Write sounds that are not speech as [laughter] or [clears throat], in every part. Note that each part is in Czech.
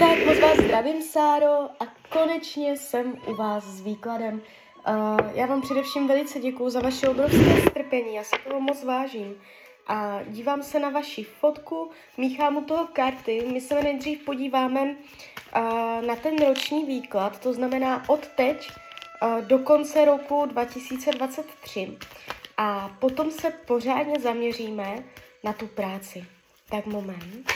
Tak moc vás zdravím, Sáro, a konečně jsem u vás s výkladem. Uh, já vám především velice děkuji za vaše obrovské strpení, já si toho moc vážím. A dívám se na vaši fotku, míchám u toho karty, my se nejdřív podíváme uh, na ten roční výklad, to znamená od teď uh, do konce roku 2023. A potom se pořádně zaměříme na tu práci. Tak moment.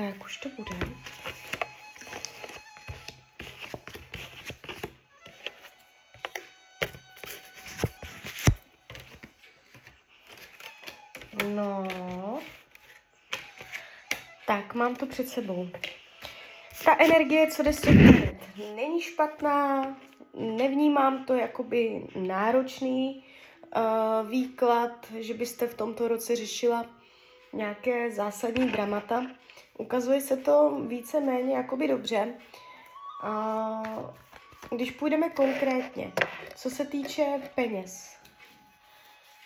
Tak, už to bude. No. Tak, mám to před sebou. Ta energie, co jde není špatná, nevnímám to jakoby náročný uh, výklad, že byste v tomto roce řešila nějaké zásadní dramata. Ukazuje se to více-méně jakoby dobře. A když půjdeme konkrétně, co se týče peněz,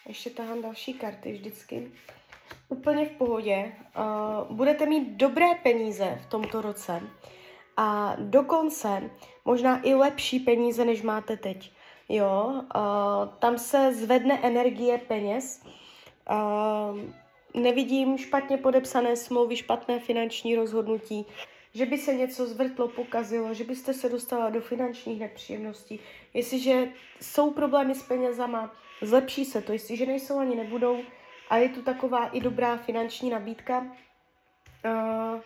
ještě tahám další karty vždycky, úplně v pohodě. Uh, budete mít dobré peníze v tomto roce a dokonce možná i lepší peníze, než máte teď. Jo, uh, tam se zvedne energie peněz. Uh, nevidím špatně podepsané smlouvy, špatné finanční rozhodnutí, že by se něco zvrtlo, pokazilo, že byste se dostala do finančních nepříjemností. Jestliže jsou problémy s penězama, zlepší se to. Jestliže nejsou, ani nebudou. A je tu taková i dobrá finanční nabídka. Uh,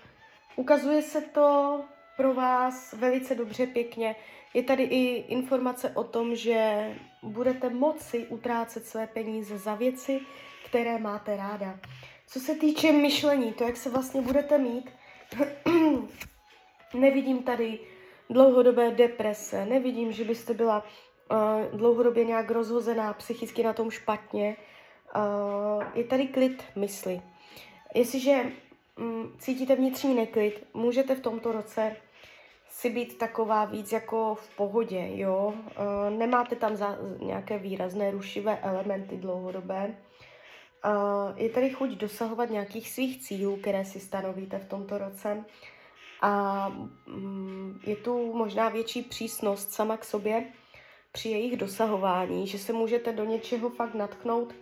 ukazuje se to pro vás velice dobře, pěkně. Je tady i informace o tom, že budete moci utrácet své peníze za věci, které máte ráda. Co se týče myšlení, to, jak se vlastně budete mít, [clears throat] nevidím tady dlouhodobé deprese, nevidím, že byste byla uh, dlouhodobě nějak rozhozená, psychicky na tom špatně. Uh, je tady klid mysli. Jestliže um, cítíte vnitřní neklid, můžete v tomto roce si být taková víc jako v pohodě, jo. Uh, nemáte tam za, nějaké výrazné rušivé elementy dlouhodobé. Uh, je tady chuť dosahovat nějakých svých cílů, které si stanovíte v tomto roce. A um, je tu možná větší přísnost sama k sobě při jejich dosahování, že se můžete do něčeho fakt natknout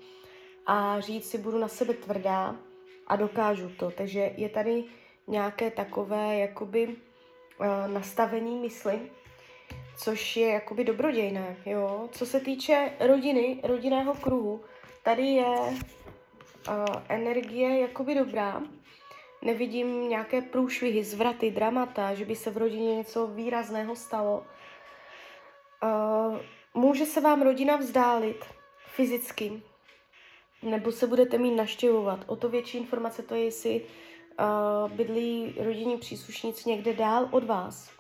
a říct si, budu na sebe tvrdá a dokážu to. Takže je tady nějaké takové jakoby nastavení mysli, což je jakoby dobrodějné, jo. Co se týče rodiny, rodinného kruhu, tady je uh, energie jakoby dobrá. Nevidím nějaké průšvihy, zvraty, dramata, že by se v rodině něco výrazného stalo. Uh, může se vám rodina vzdálit fyzicky, nebo se budete mít naštěvovat. O to větší informace to je, jestli uh, bydlí rodinní příslušníci někde dál od vás.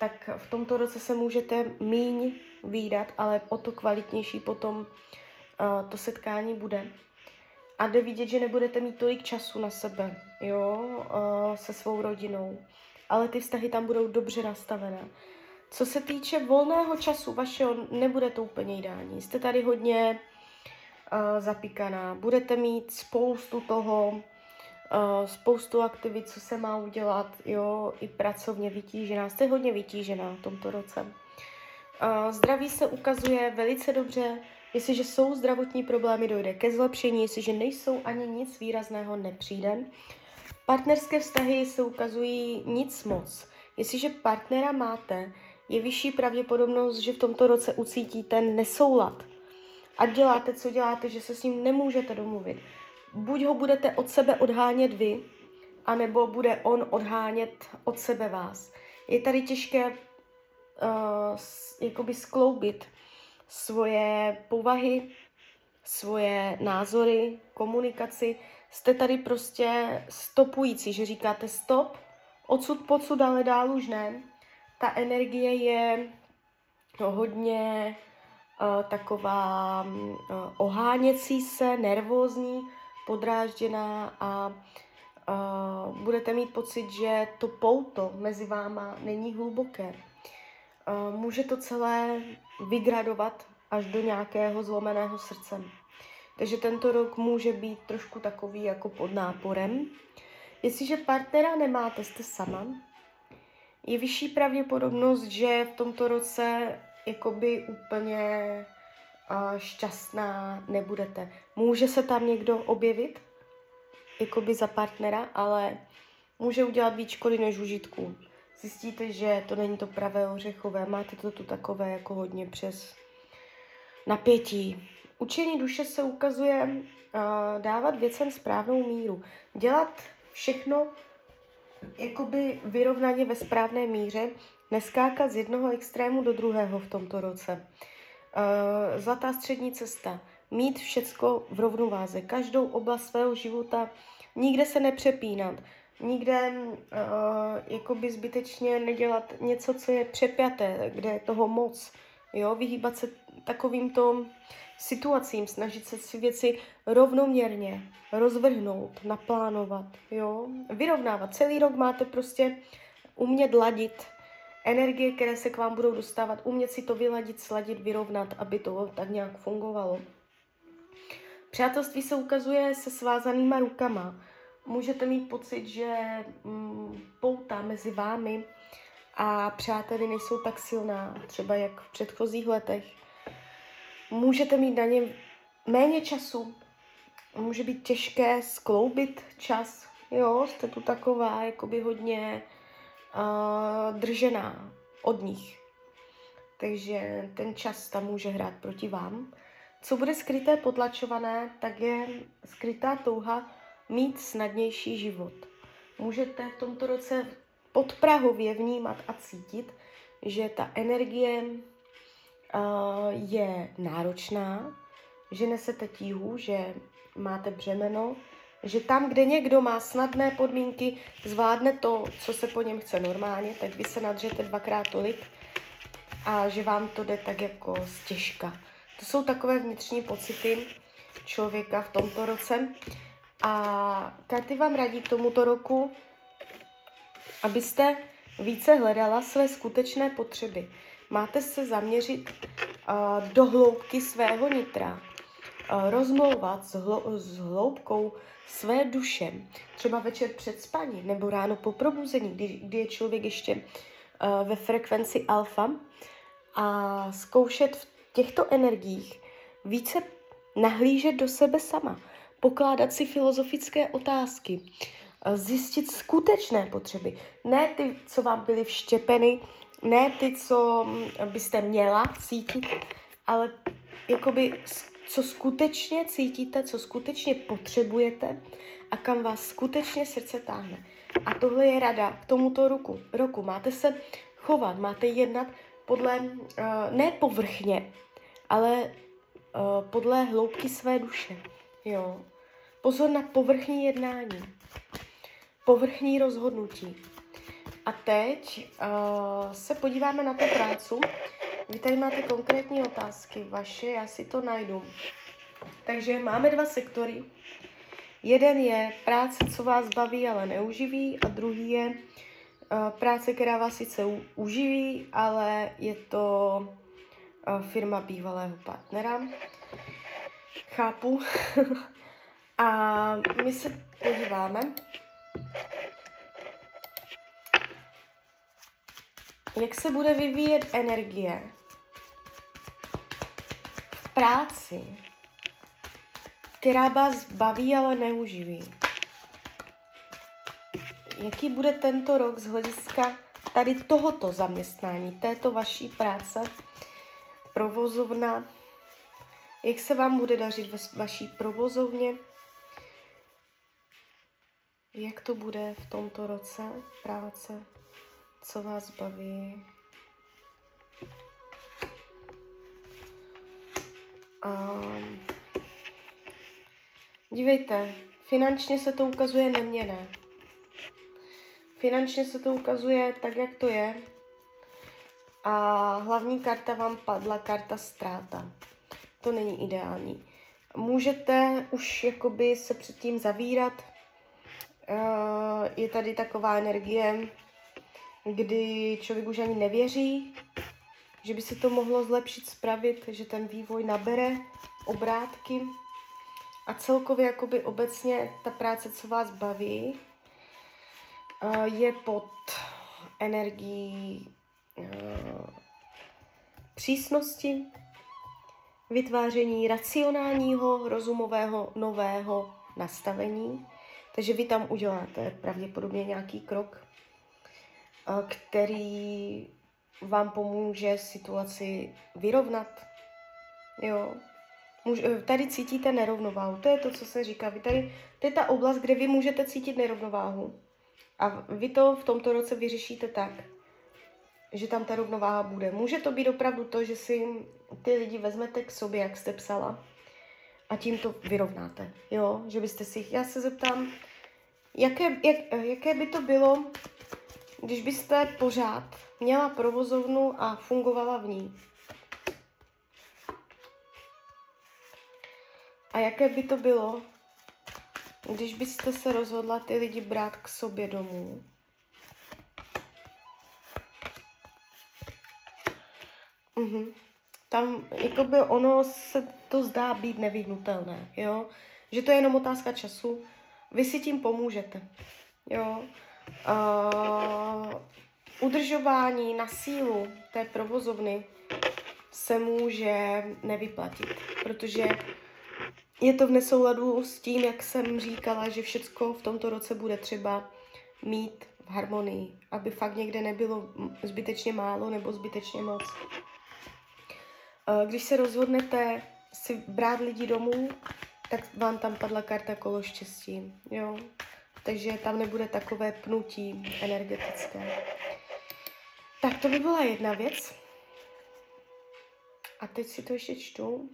Tak v tomto roce se můžete míň výdat, ale o to kvalitnější potom uh, to setkání bude a jde vidět, že nebudete mít tolik času na sebe, jo, uh, se svou rodinou, ale ty vztahy tam budou dobře nastavené. Co se týče volného času vašeho, nebude to úplně ideální. Jste tady hodně uh, zapíkaná, budete mít spoustu toho, uh, spoustu aktivit, co se má udělat, jo, i pracovně vytížená. Jste hodně vytížená v tomto roce. Uh, zdraví se ukazuje velice dobře, Jestliže jsou zdravotní problémy, dojde ke zlepšení, jestliže nejsou ani nic výrazného, nepřijde. Partnerské vztahy se ukazují nic moc. Jestliže partnera máte, je vyšší pravděpodobnost, že v tomto roce ucítíte nesoulad. A děláte, co děláte, že se s ním nemůžete domluvit. Buď ho budete od sebe odhánět vy, anebo bude on odhánět od sebe vás. Je tady těžké uh, jakoby skloubit svoje povahy, svoje názory, komunikaci. Jste tady prostě stopující, že říkáte stop, Odsud pocud, ale dál už ne. Ta energie je no, hodně uh, taková uh, oháněcí se, nervózní, podrážděná a uh, budete mít pocit, že to pouto mezi váma není hluboké. Uh, může to celé vygradovat až do nějakého zlomeného srdce. Takže tento rok může být trošku takový jako pod náporem. Jestliže partnera nemáte, jste sama, je vyšší pravděpodobnost, že v tomto roce jakoby úplně šťastná nebudete. Může se tam někdo objevit, jakoby za partnera, ale může udělat víc škody než užitků. Zjistíte, že to není to pravé ořechové, máte to tu takové jako hodně přes napětí. Učení duše se ukazuje uh, dávat věcem správnou míru. Dělat všechno jakoby vyrovnaně ve správné míře, neskákat z jednoho extrému do druhého v tomto roce. Uh, zlatá střední cesta. Mít všecko v rovnováze. Každou oblast svého života nikde se nepřepínat, nikde uh, jakoby zbytečně nedělat něco, co je přepjaté, kde je toho moc. Jo, vyhýbat se takovýmto situacím, snažit se si věci rovnoměrně rozvrhnout, naplánovat, jo, vyrovnávat. Celý rok máte prostě umět ladit energie, které se k vám budou dostávat, umět si to vyladit, sladit, vyrovnat, aby to tak nějak fungovalo. Přátelství se ukazuje se svázanýma rukama. Můžete mít pocit, že mm, pouta mezi vámi a přáteli nejsou tak silná, třeba jak v předchozích letech. Můžete mít na ně méně času, může být těžké skloubit čas, jo, jste tu taková jakoby hodně uh, držená od nich. Takže ten čas tam může hrát proti vám. Co bude skryté, potlačované, tak je skrytá touha mít snadnější život. Můžete v tomto roce podprahově vnímat a cítit, že ta energie uh, je náročná, že nesete tíhu, že máte břemeno, že tam, kde někdo má snadné podmínky, zvládne to, co se po něm chce normálně, tak vy se nadřete dvakrát tolik a že vám to jde tak jako stěžka. To jsou takové vnitřní pocity člověka v tomto roce. A karty vám radí k tomuto roku, abyste více hledala své skutečné potřeby. Máte se zaměřit uh, do hloubky svého nitra, rozmlouvat s, hlo- s hloubkou své duše, třeba večer před spaní nebo ráno po probuzení, kdy, kdy je člověk ještě uh, ve frekvenci alfa a zkoušet v těchto energiích více nahlížet do sebe sama, pokládat si filozofické otázky, zjistit skutečné potřeby, ne ty, co vám byly vštěpeny, ne ty, co byste měla cítit, ale jakoby co skutečně cítíte, co skutečně potřebujete a kam vás skutečně srdce táhne. A tohle je rada k tomuto roku. roku. Máte se chovat, máte jednat podle, uh, ne povrchně, ale uh, podle hloubky své duše. Jo. Pozor na povrchní jednání, povrchní rozhodnutí. A teď uh, se podíváme na tu prácu. Vy tady máte konkrétní otázky vaše, já si to najdu. Takže máme dva sektory. Jeden je práce, co vás baví, ale neuživí, a druhý je uh, práce, která vás sice uživí, ale je to uh, firma bývalého partnera. Chápu. [laughs] a my se podíváme. Jak se bude vyvíjet energie? V práci, která vás baví, ale neuživí? Jaký bude tento rok z hlediska tady tohoto zaměstnání, této vaší práce, provozovna, jak se vám bude dařit ve vaší provozovně, jak to bude v tomto roce práce, co vás baví. Um, dívejte, finančně se to ukazuje neměné. finančně se to ukazuje tak, jak to je. A hlavní karta vám padla, karta ztráta. To není ideální. Můžete už jakoby se předtím zavírat. Uh, je tady taková energie, kdy člověk už ani nevěří, že by se to mohlo zlepšit, spravit, že ten vývoj nabere obrátky. A celkově jakoby obecně ta práce, co vás baví, uh, je pod energií uh, přísnosti, vytváření racionálního, rozumového, nového nastavení. Takže vy tam uděláte pravděpodobně nějaký krok, který vám pomůže situaci vyrovnat. Jo. Tady cítíte nerovnováhu. To je to, co se říká. Vy tady, to je ta oblast, kde vy můžete cítit nerovnováhu. A vy to v tomto roce vyřešíte tak, že tam ta rovnováha bude. Může to být opravdu to, že si ty lidi vezmete k sobě, jak jste psala, a tím to vyrovnáte. Jo, že byste si, já se zeptám, jaké, jak, jaké by to bylo, když byste pořád měla provozovnu a fungovala v ní. A jaké by to bylo, když byste se rozhodla ty lidi brát k sobě domů? Mhm. Tam, jakoby ono se to zdá být nevyhnutelné, jo? Že to je jenom otázka času. Vy si tím pomůžete, jo? Uh, udržování na sílu té provozovny se může nevyplatit, protože je to v nesouladu s tím, jak jsem říkala, že všecko v tomto roce bude třeba mít v harmonii, aby fakt někde nebylo zbytečně málo nebo zbytečně moc. Když se rozhodnete si brát lidi domů, tak vám tam padla karta kolo štěstí, jo. Takže tam nebude takové pnutí energetické. Tak to by byla jedna věc. A teď si to ještě čtu.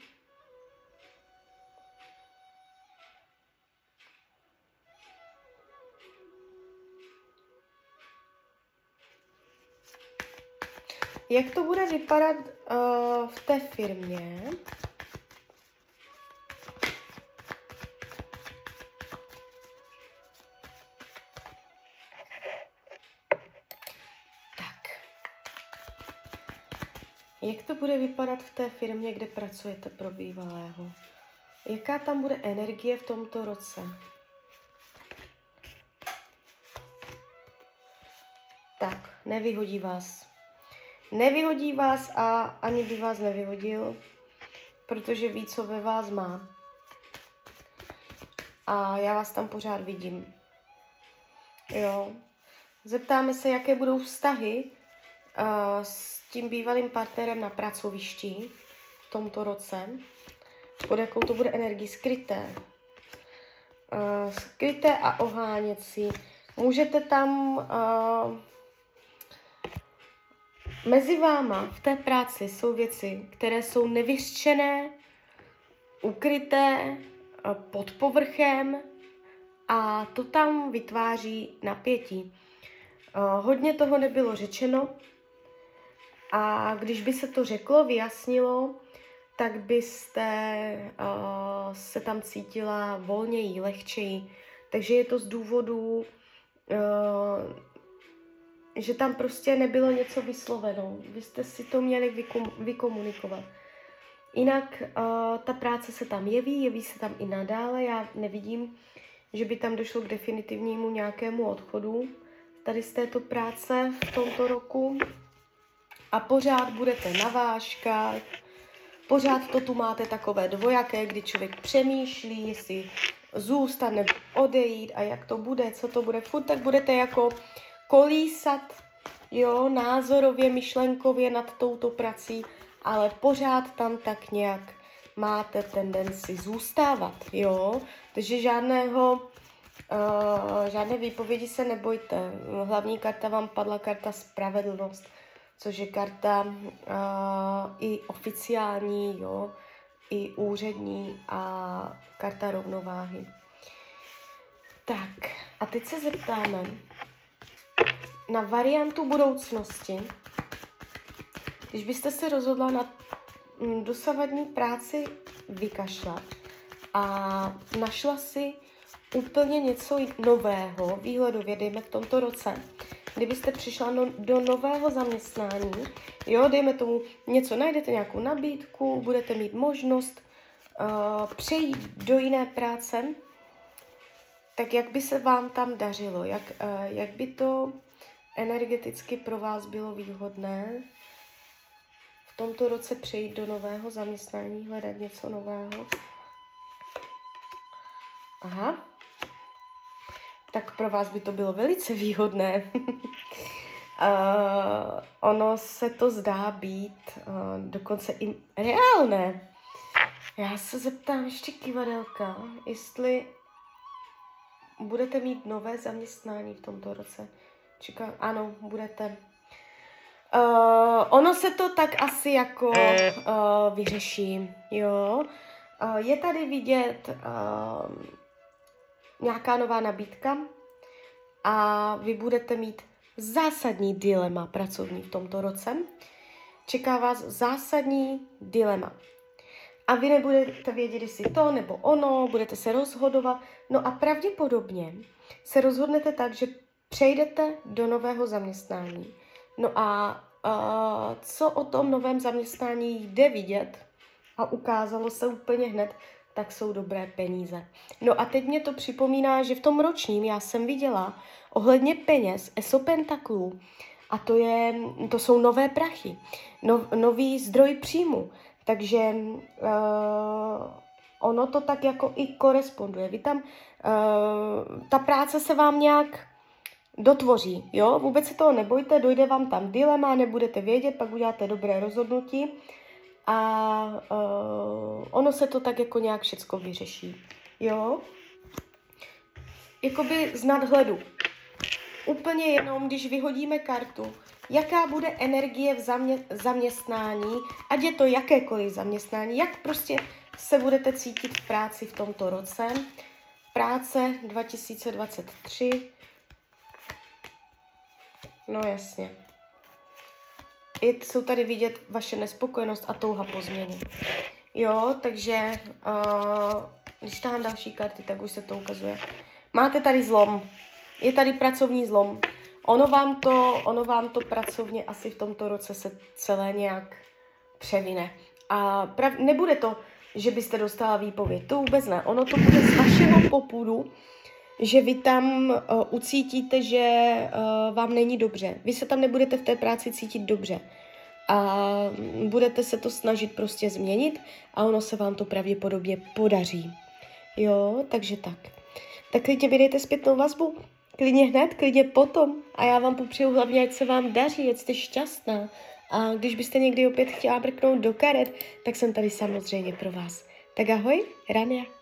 Jak to bude vypadat uh, v té firmě? Jak to bude vypadat v té firmě, kde pracujete pro bývalého? Jaká tam bude energie v tomto roce? Tak, nevyhodí vás Nevyhodí vás a ani by vás nevyhodil, protože ví, co ve vás má. A já vás tam pořád vidím. Jo. Zeptáme se, jaké budou vztahy s tím bývalým partnerem na pracovišti v tomto roce. Pod jakou to bude energii skryté. Uh, skryté a oháněcí. Můžete tam uh, Mezi váma v té práci jsou věci, které jsou nevyřčené, ukryté, eh, pod povrchem a to tam vytváří napětí. Eh, hodně toho nebylo řečeno a když by se to řeklo, vyjasnilo, tak byste uh, se tam cítila volněji, lehčeji. Takže je to z důvodu uh, že tam prostě nebylo něco vysloveno. Vy jste si to měli vykom- vykomunikovat. Jinak uh, ta práce se tam jeví, jeví se tam i nadále. Já nevidím, že by tam došlo k definitivnímu nějakému odchodu tady z této práce v tomto roku. A pořád budete na váškách, pořád to tu máte takové dvojaké, kdy člověk přemýšlí, jestli zůstat nebo odejít a jak to bude, co to bude. Furt tak budete jako kolísat, jo, názorově, myšlenkově nad touto prací, ale pořád tam tak nějak máte tendenci zůstávat, jo. Takže žádného, uh, žádné výpovědi se nebojte. Hlavní karta vám padla karta spravedlnost, což je karta uh, i oficiální, jo, i úřední a karta rovnováhy. Tak, a teď se zeptáme, na variantu budoucnosti, když byste se rozhodla na mm, dosavadní práci vykašlat a našla si úplně něco nového, výhledově, dejme v tomto roce, kdybyste přišla no, do nového zaměstnání, jo, dejme tomu něco, najdete nějakou nabídku, budete mít možnost uh, přejít do jiné práce, tak jak by se vám tam dařilo, jak, uh, jak by to energeticky pro vás bylo výhodné v tomto roce přejít do nového zaměstnání, hledat něco nového. Aha. Tak pro vás by to bylo velice výhodné. uh, [laughs] ono se to zdá být uh, dokonce i reálné. Já se zeptám ještě kivadelka, jestli budete mít nové zaměstnání v tomto roce. Čeká, ano, budete. Uh, ono se to tak asi jako uh, vyřeší, jo. Uh, je tady vidět uh, nějaká nová nabídka a vy budete mít zásadní dilema pracovní v tomto roce. Čeká vás zásadní dilema. A vy nebudete vědět, jestli to nebo ono, budete se rozhodovat. No a pravděpodobně se rozhodnete tak, že přejdete do nového zaměstnání. No a uh, co o tom novém zaměstnání jde vidět a ukázalo se úplně hned, tak jsou dobré peníze. No a teď mě to připomíná, že v tom ročním já jsem viděla ohledně peněz ESO Pentaklů a to, je, to jsou nové prachy, no, nový zdroj příjmu. Takže uh, ono to tak jako i koresponduje. Vy tam, uh, ta práce se vám nějak dotvoří, jo? Vůbec se toho nebojte, dojde vám tam dilema, nebudete vědět, pak uděláte dobré rozhodnutí a uh, ono se to tak jako nějak všecko vyřeší, jo? Jakoby z nadhledu. Úplně jenom, když vyhodíme kartu, jaká bude energie v zamě- zaměstnání, ať je to jakékoliv zaměstnání, jak prostě se budete cítit v práci v tomto roce. Práce 2023. No jasně. I jsou tady vidět vaše nespokojenost a touha po změně. Jo, takže uh, když tam další karty, tak už se to ukazuje. Máte tady zlom. Je tady pracovní zlom. Ono vám to, ono vám to pracovně asi v tomto roce se celé nějak převine. A prav, nebude to, že byste dostala výpověď. To vůbec ne. Ono to bude z vašeho popudu, že vy tam uh, ucítíte, že uh, vám není dobře. Vy se tam nebudete v té práci cítit dobře. A budete se to snažit prostě změnit a ono se vám to pravděpodobně podaří. Jo, takže tak. Tak klidně vydejte zpětnou vazbu. Klidně hned, klidně potom. A já vám popřeju hlavně, ať se vám daří, ať jste šťastná. A když byste někdy opět chtěla brknout do karet, tak jsem tady samozřejmě pro vás. Tak ahoj, Rania.